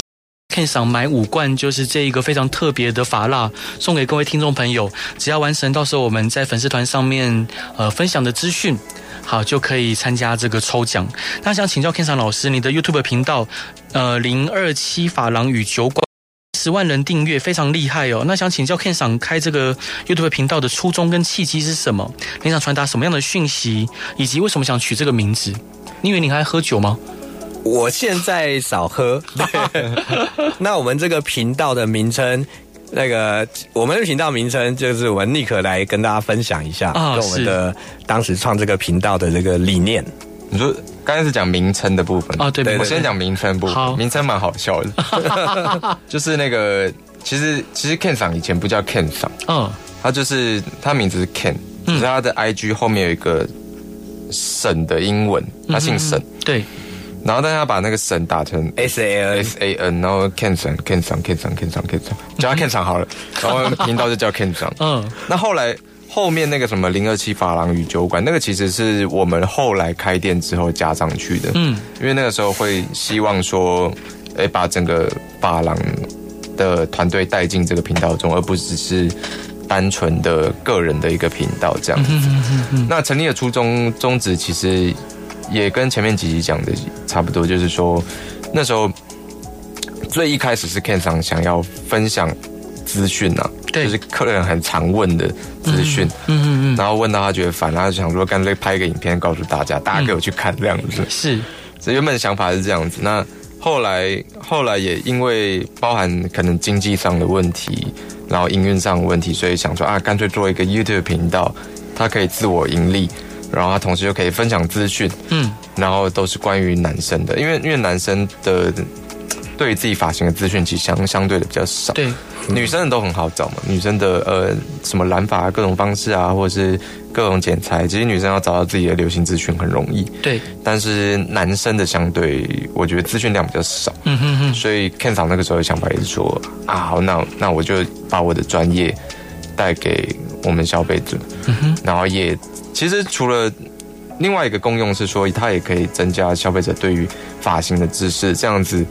Speaker 1: Ken 桑买五罐就是这一个非常特别的发蜡，送给各位听众朋友，只要完成到时候我们在粉丝团上面呃分享的资讯，好就可以参加这个抽奖。那想请教 Ken 桑老师，你的 YouTube 频道呃零二七发廊与酒馆。十万人订阅非常厉害哦，那想请教 Ken 桑开这个 YouTube 频道的初衷跟契机是什么？你想传达什么样的讯息，以及为什么想取这个名字？你以为你还喝酒吗？
Speaker 2: 我现在少喝。对 那我们这个频道的名称，那个我们的频道名称就是我们 Nick 来跟大家分享一下，跟我们的当时创这个频道的这个理念。
Speaker 3: 你说刚才是讲名称的部分。
Speaker 1: 哦，对，
Speaker 3: 我先讲名称部分。好，名称蛮好笑的，就是那个其实其实 Ken 桑以前不叫 Ken 桑，嗯，他就是他名字是 Ken，可是他的 IG 后面有一个沈的英文，他姓沈，
Speaker 1: 对，
Speaker 3: 然后但是他把那个沈打成
Speaker 2: S A N
Speaker 3: S A N，然后 Ken 桑 Ken 桑 Ken 桑 Ken 桑 Ken 桑，叫他 Ken 桑好了，然后频道就叫 Ken 桑，嗯，那后来。后面那个什么零二七发廊与酒馆，那个其实是我们后来开店之后加上去的。嗯，因为那个时候会希望说，哎，把整个发廊的团队带进这个频道中，而不只是单纯的个人的一个频道这样子。那成立的初衷宗旨其实也跟前面几集讲的差不多，就是说那时候最一开始是 Ken 上想要分享资讯啊。对，就是客人很常问的资讯，嗯嗯嗯，然后问到他觉得烦，他就想说干脆拍一个影片告诉大家，大家给我去看这样子。
Speaker 1: 是，
Speaker 3: 所以原本的想法是这样子。那后来后来也因为包含可能经济上的问题，然后营运上的问题，所以想说啊，干脆做一个 YouTube 频道，它可以自我盈利，然后它同时又可以分享资讯，嗯，然后都是关于男生的，因为因为男生的。对于自己发型的资讯，其实相相对的比较少。
Speaker 1: 对，
Speaker 3: 女生的都很好找嘛，女生的呃什么染发各种方式啊，或者是各种剪裁，其实女生要找到自己的流行资讯很容易。
Speaker 1: 对，
Speaker 3: 但是男生的相对，我觉得资讯量比较少。嗯哼哼。所以 Ken 嫂那个时候的想法也是说啊，好，那那我就把我的专业带给我们消费者。嗯哼。然后也其实除了另外一个功用是说，它也可以增加消费者对于发型的知识，这样子。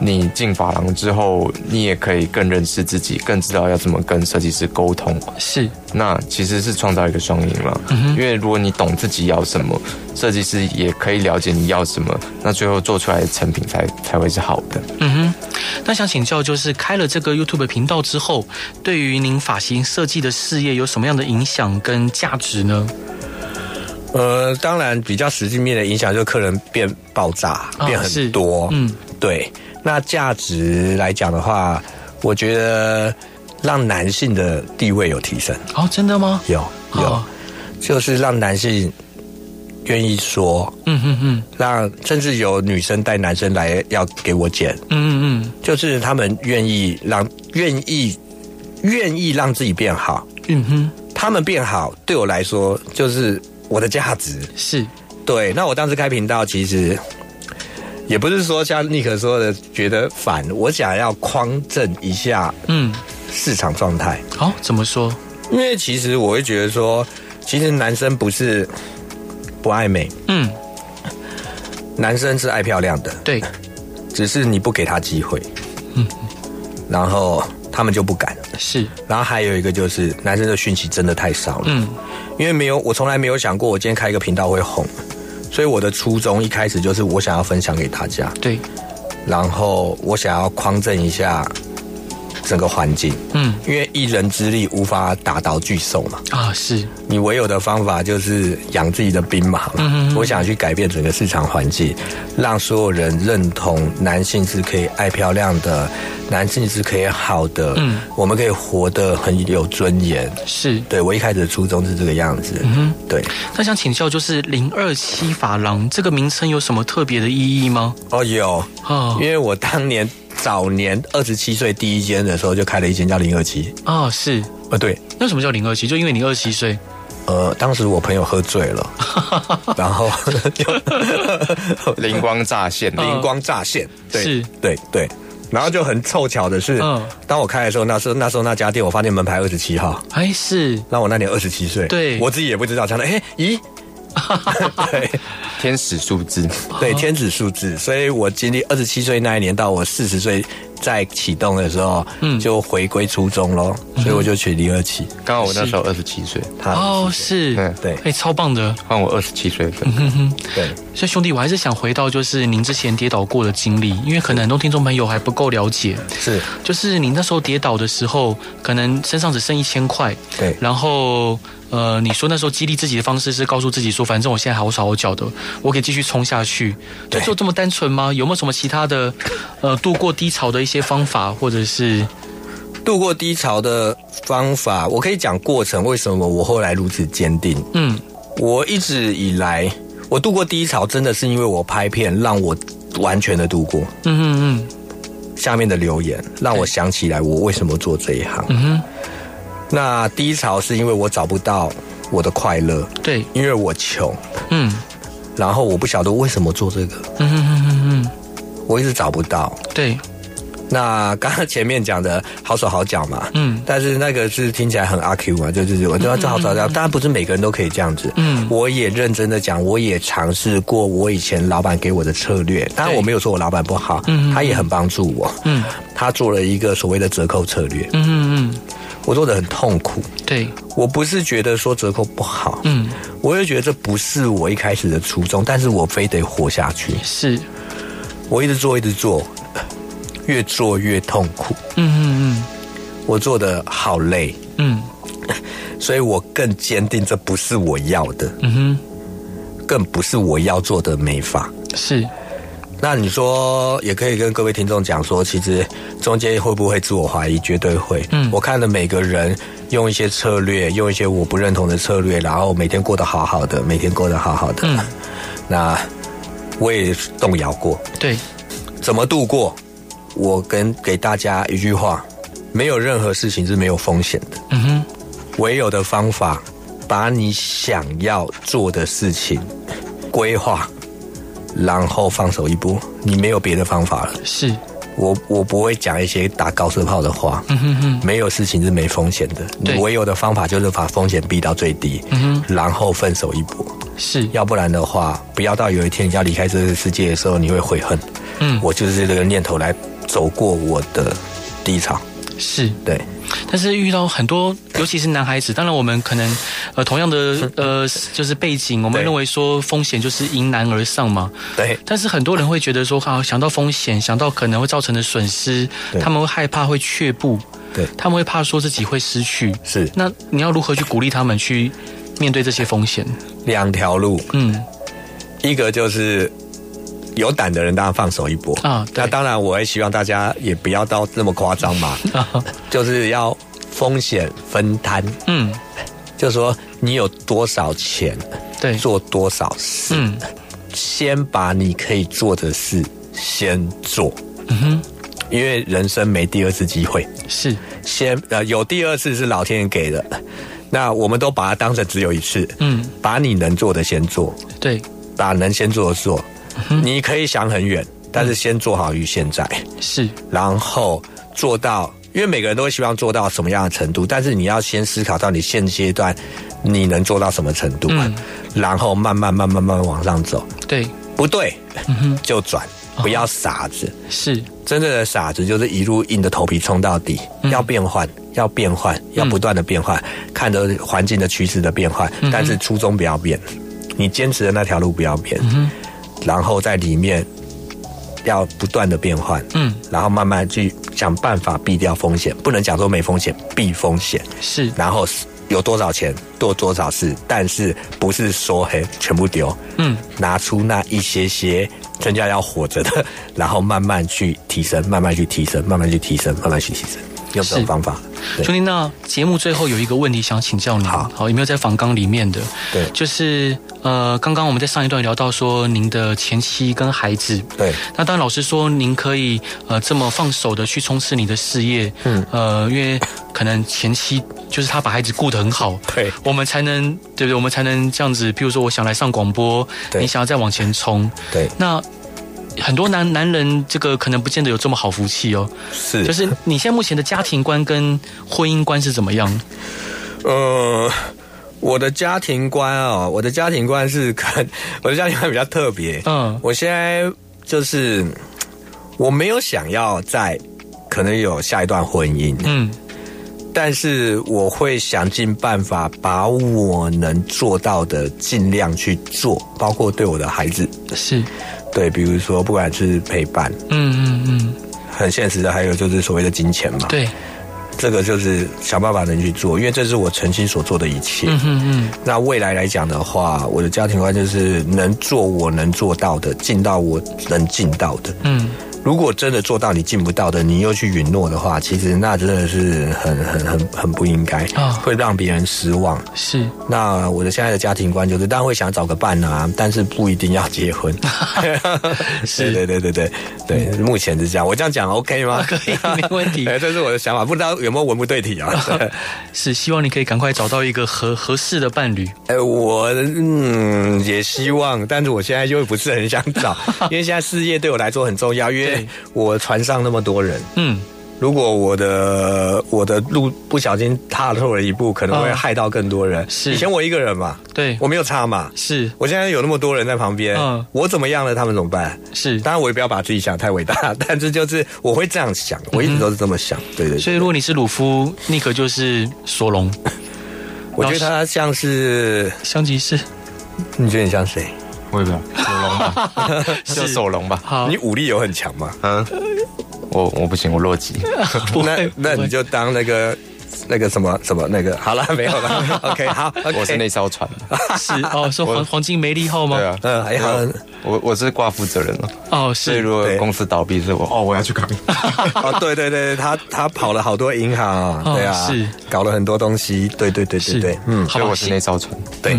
Speaker 3: 你进发廊之后，你也可以更认识自己，更知道要怎么跟设计师沟通。
Speaker 1: 是，
Speaker 3: 那其实是创造一个双赢了。嗯哼。因为如果你懂自己要什么，设计师也可以了解你要什么，那最后做出来的成品才才会是好的。
Speaker 1: 嗯哼。那想请教，就是开了这个 YouTube 频道之后，对于您发型设计的事业有什么样的影响跟价值呢？
Speaker 2: 呃，当然比较实际面的影响，就是客人变爆炸，哦、变很多。嗯，对。那价值来讲的话，我觉得让男性的地位有提升。
Speaker 1: 哦，真的吗？
Speaker 2: 有有，哦、就是让男性愿意说，嗯嗯嗯，让甚至有女生带男生来要给我剪，嗯嗯嗯，就是他们愿意让愿意愿意让自己变好，嗯哼，他们变好对我来说就是我的价值，
Speaker 1: 是
Speaker 2: 对。那我当时开频道，其实。也不是说像尼克说的觉得反，我想要匡正一下，嗯，市场状态。
Speaker 1: 好，怎么说？
Speaker 2: 因为其实我会觉得说，其实男生不是不爱美，嗯，男生是爱漂亮的，
Speaker 1: 对，
Speaker 2: 只是你不给他机会，嗯，然后他们就不敢。
Speaker 1: 是，
Speaker 2: 然后还有一个就是男生的讯息真的太少了，嗯，因为没有，我从来没有想过我今天开一个频道会红。所以我的初衷一开始就是我想要分享给大家。
Speaker 1: 对，
Speaker 2: 然后我想要匡正一下。整个环境，嗯，因为一人之力无法打倒巨兽嘛，
Speaker 1: 啊，是
Speaker 2: 你唯有的方法就是养自己的兵马嘛。我想去改变整个市场环境，让所有人认同男性是可以爱漂亮的，男性是可以好的，嗯，我们可以活得很有尊严。
Speaker 1: 是，
Speaker 2: 对，我一开始的初衷是这个样子。嗯哼，对。
Speaker 1: 那想请教，就是零二七法郎这个名称有什么特别的意义吗？
Speaker 2: 哦，有哦，因为我当年。早年二十七岁第一间的时候，就开了一间叫零二七。
Speaker 1: 哦，是，
Speaker 2: 呃，对。
Speaker 1: 那什么叫零二七？就因为你二十七岁。
Speaker 2: 呃，当时我朋友喝醉了，然后
Speaker 3: 灵光乍现，
Speaker 2: 灵光乍现，对，是，对对。然后就很凑巧的是，嗯，当我开的时候，那时候那时候那家店，我发现门牌二十七号。
Speaker 1: 哎，是。
Speaker 2: 那我那年二十七岁，
Speaker 1: 对，
Speaker 2: 我自己也不知道，想到，哎，咦。对，
Speaker 3: 天使数字，
Speaker 2: 对，天使数字，所以我经历二十七岁那一年到我四十岁再启动的时候，嗯，就回归初中喽，所以我就取零二七。
Speaker 3: 刚好我那时候二十七岁，
Speaker 1: 他。哦是，
Speaker 2: 对，
Speaker 1: 哎，超棒的，
Speaker 3: 换我二十七岁份，
Speaker 2: 对。
Speaker 1: 所以兄弟，我还是想回到就是您之前跌倒过的经历，因为可能很多听众朋友还不够了解，
Speaker 2: 是，
Speaker 1: 就是你那时候跌倒的时候，可能身上只剩一千块，
Speaker 2: 对，
Speaker 1: 然后。呃，你说那时候激励自己的方式是告诉自己说，反正我现在好手好脚的，我可以继续冲下去。对，就这么单纯吗？有没有什么其他的，呃，度过低潮的一些方法，或者是
Speaker 2: 度过低潮的方法？我可以讲过程，为什么我后来如此坚定？嗯，我一直以来，我度过低潮，真的是因为我拍片让我完全的度过。嗯嗯嗯。下面的留言让我想起来，我为什么做这一行。嗯哼。那低潮是因为我找不到我的快乐，
Speaker 1: 对，
Speaker 2: 因为我穷，嗯，然后我不晓得为什么做这个，嗯哼哼哼哼，我一直找不到，
Speaker 1: 对。
Speaker 2: 那刚刚前面讲的好手好脚嘛，嗯，但是那个是听起来很阿 Q 嘛，就是我就要做好找脚，当然不是每个人都可以这样子，嗯，我也认真的讲，我也尝试过我以前老板给我的策略，当然我没有说我老板不好，嗯，他也很帮助我，嗯，他做了一个所谓的折扣策略，嗯嗯嗯。我做的很痛苦，
Speaker 1: 对，
Speaker 2: 我不是觉得说折扣不好，嗯，我也觉得这不是我一开始的初衷，但是我非得活下去，
Speaker 1: 是，
Speaker 2: 我一直做，一直做，越做越痛苦，嗯嗯嗯，我做的好累，嗯，所以我更坚定这不是我要的，嗯哼，更不是我要做的美发，
Speaker 1: 是。
Speaker 2: 那你说也可以跟各位听众讲说，其实中间会不会自我怀疑？绝对会。嗯，我看了每个人用一些策略，用一些我不认同的策略，然后每天过得好好的，每天过得好好的。嗯，那我也动摇过。
Speaker 1: 对，
Speaker 2: 怎么度过？我跟给大家一句话：没有任何事情是没有风险的。嗯哼，唯有的方法，把你想要做的事情规划。然后放手一搏，你没有别的方法了。
Speaker 1: 是，
Speaker 2: 我我不会讲一些打高射炮的话。嗯哼哼，没有事情是没风险的。对，唯有的方法就是把风险逼到最低。嗯哼，然后分手一搏。
Speaker 1: 是，
Speaker 2: 要不然的话，不要到有一天你要离开这个世界的时候，你会悔恨。嗯，我就是这个念头来走过我的低潮。
Speaker 1: 是，
Speaker 2: 对。
Speaker 1: 但是遇到很多，尤其是男孩子，当然我们可能呃同样的 呃就是背景，我们认为说风险就是迎难而上嘛。
Speaker 2: 对。
Speaker 1: 但是很多人会觉得说，啊，想到风险，想到可能会造成的损失，他们会害怕，会却步。
Speaker 2: 对。
Speaker 1: 他们会怕说自己会失去。
Speaker 2: 是。
Speaker 1: 那你要如何去鼓励他们去面对这些风险？
Speaker 2: 两条路。嗯。一个就是。有胆的人当然放手一搏。啊！那当然，我也希望大家也不要到那么夸张嘛，就是要风险分摊。嗯，就是说你有多少钱，
Speaker 1: 对，
Speaker 2: 做多少事，嗯，先把你可以做的事先做。嗯哼，因为人生没第二次机会，
Speaker 1: 是。
Speaker 2: 先呃有第二次是老天爷给的，那我们都把它当成只有一次。嗯，把你能做的先做，
Speaker 1: 对，
Speaker 2: 把能先做的做。你可以想很远，但是先做好于现在。
Speaker 1: 是，
Speaker 2: 然后做到，因为每个人都会希望做到什么样的程度，但是你要先思考到你现阶段你能做到什么程度，嗯，然后慢慢慢慢慢慢往上走。
Speaker 1: 对，
Speaker 2: 不对，就转，不要傻子。
Speaker 1: 是，
Speaker 2: 真正的傻子就是一路硬着头皮冲到底，要变换，要变换，要不断的变换，看着环境的趋势的变换，但是初衷不要变，你坚持的那条路不要变。然后在里面要不断的变换，嗯，然后慢慢去想办法避掉风险，不能讲说没风险，避风险。
Speaker 1: 是，
Speaker 2: 然后有多少钱做多少事，但是不是说嘿全部丢，嗯，拿出那一些些全家要活着的，然后慢慢去提升，慢慢去提升，慢慢去提升，慢慢去提升。用这种方法，
Speaker 1: 兄弟，那节目最后有一个问题想请教您，好，好，有没有在访纲里面的？
Speaker 2: 对，
Speaker 1: 就是呃，刚刚我们在上一段聊到说您的前妻跟孩子，
Speaker 2: 对，
Speaker 1: 那当然老师说您可以呃这么放手的去冲刺你的事业，嗯，呃，因为可能前妻就是他把孩子顾得很好，
Speaker 2: 对，
Speaker 1: 我们才能对不对？我们才能这样子，比如说我想来上广播，你想要再往前冲，
Speaker 2: 对，
Speaker 1: 那。很多男男人，这个可能不见得有这么好福气哦。
Speaker 2: 是，
Speaker 1: 就是你现在目前的家庭观跟婚姻观是怎么样？
Speaker 2: 呃，我的家庭观啊、哦，我的家庭观是看 我的家庭观比较特别。嗯，我现在就是我没有想要再可能有下一段婚姻。嗯，但是我会想尽办法把我能做到的尽量去做，包括对我的孩子
Speaker 1: 是。
Speaker 2: 对，比如说，不管是陪伴，嗯嗯嗯，很现实的，还有就是所谓的金钱嘛。
Speaker 1: 对，
Speaker 2: 这个就是想办法能去做，因为这是我诚心所做的一切。嗯嗯嗯。那未来来讲的话，我的家庭观就是能做我能做到的，尽到我能尽到的。嗯。如果真的做到你尽不到的，你又去允诺的话，其实那真的是很很很很不应该啊，会让别人失望。
Speaker 1: 是。
Speaker 2: 那我的现在的家庭观就是，当然会想找个伴啊，但是不一定要结婚。是，对对对对对，对，目前是这样。我这样讲 OK 吗？
Speaker 1: 可以，没问题。
Speaker 2: 这是我的想法，不知道有没有文不对题啊？
Speaker 1: 是，希望你可以赶快找到一个合合适的伴侣。
Speaker 2: 哎，我嗯也希望，但是我现在就不是很想找，因为现在事业对我来说很重要，因为。我船上那么多人，嗯，如果我的我的路不小心踏错了一步，可能会害到更多人。是以前我一个人嘛，
Speaker 1: 对，
Speaker 2: 我没有差嘛。
Speaker 1: 是我
Speaker 2: 现在有那么多人在旁边，嗯，我怎么样了，他们怎么办？
Speaker 1: 是，
Speaker 2: 当然我也不要把自己想太伟大，但这就是我会这样想，我一直都是这么想。对对。
Speaker 1: 所以如果你是鲁夫，尼克就是索隆。
Speaker 2: 我觉得他像是
Speaker 1: 香吉士，
Speaker 2: 你觉得你像谁？
Speaker 3: 会不会索隆吧？是索隆吧？
Speaker 2: 好，你武力有很强吗？嗯，
Speaker 3: 我我不行，我弱鸡。
Speaker 2: 那那你就当那个。那个什么什么那个好了没有了？OK 好，okay、
Speaker 3: 我是那艘船，
Speaker 1: 是。哦，是黄黄金梅利号吗？
Speaker 3: 对啊，嗯，还好，我我是挂负责人了。哦，是，所以如果公司倒闭是我，哦，我要去扛。
Speaker 2: 哦，对对对，他他跑了好多银行，对啊，是。搞了很多东西，对对对对对，嗯，
Speaker 3: 所以我是那艘船。
Speaker 2: 对，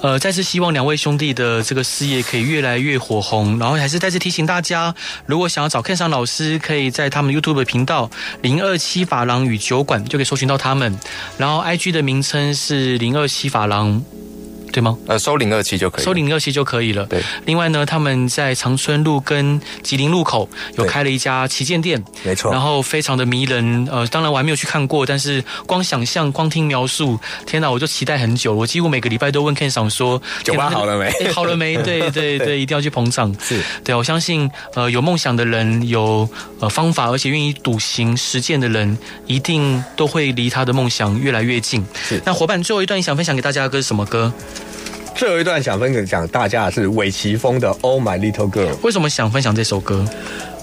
Speaker 1: 呃，再次希望两位兄弟的这个事业可以越来越火红，然后还是再次提醒大家，如果想要找 Ken 桑老师，可以在他们 YouTube 频道零二七法郎与酒馆就可以搜寻到他们，然后 IG 的名称是零二西法郎。对吗？
Speaker 3: 呃，收零二七就可以，
Speaker 1: 收零二七就可以了。
Speaker 3: 对，
Speaker 1: 另外呢，他们在长春路跟吉林路口有开了一家旗舰店，
Speaker 2: 没错。
Speaker 1: 然后非常的迷人，呃，当然我还没有去看过，但是光想象、光听描述，天哪，我就期待很久。我几乎每个礼拜都问 Ken 桑说，
Speaker 2: 酒吧好了没？
Speaker 1: 欸、好了没？对对对，对，一定要去捧场。
Speaker 2: 是
Speaker 1: 对，我相信，呃，有梦想的人，有呃方法，而且愿意笃行实践的人，一定都会离他的梦想越来越近。
Speaker 2: 是。
Speaker 1: 那伙伴，最后一段你想分享给大家的歌是什么歌？
Speaker 2: 最后一段想分享大家的是韦奇峰的《Oh My Little Girl》。
Speaker 1: 为什么想分享这首歌？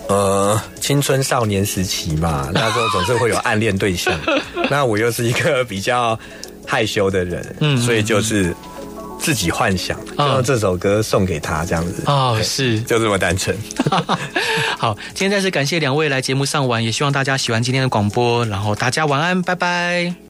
Speaker 2: 呃，青春少年时期嘛，那时候总是会有暗恋对象。那我又是一个比较害羞的人，嗯，所以就是自己幻想，就用这首歌送给他，这样子。
Speaker 1: 哦，是，
Speaker 2: 就这么单纯。
Speaker 1: 好，今天再次感谢两位来节目上玩，也希望大家喜欢今天的广播。然后大家晚安，拜拜。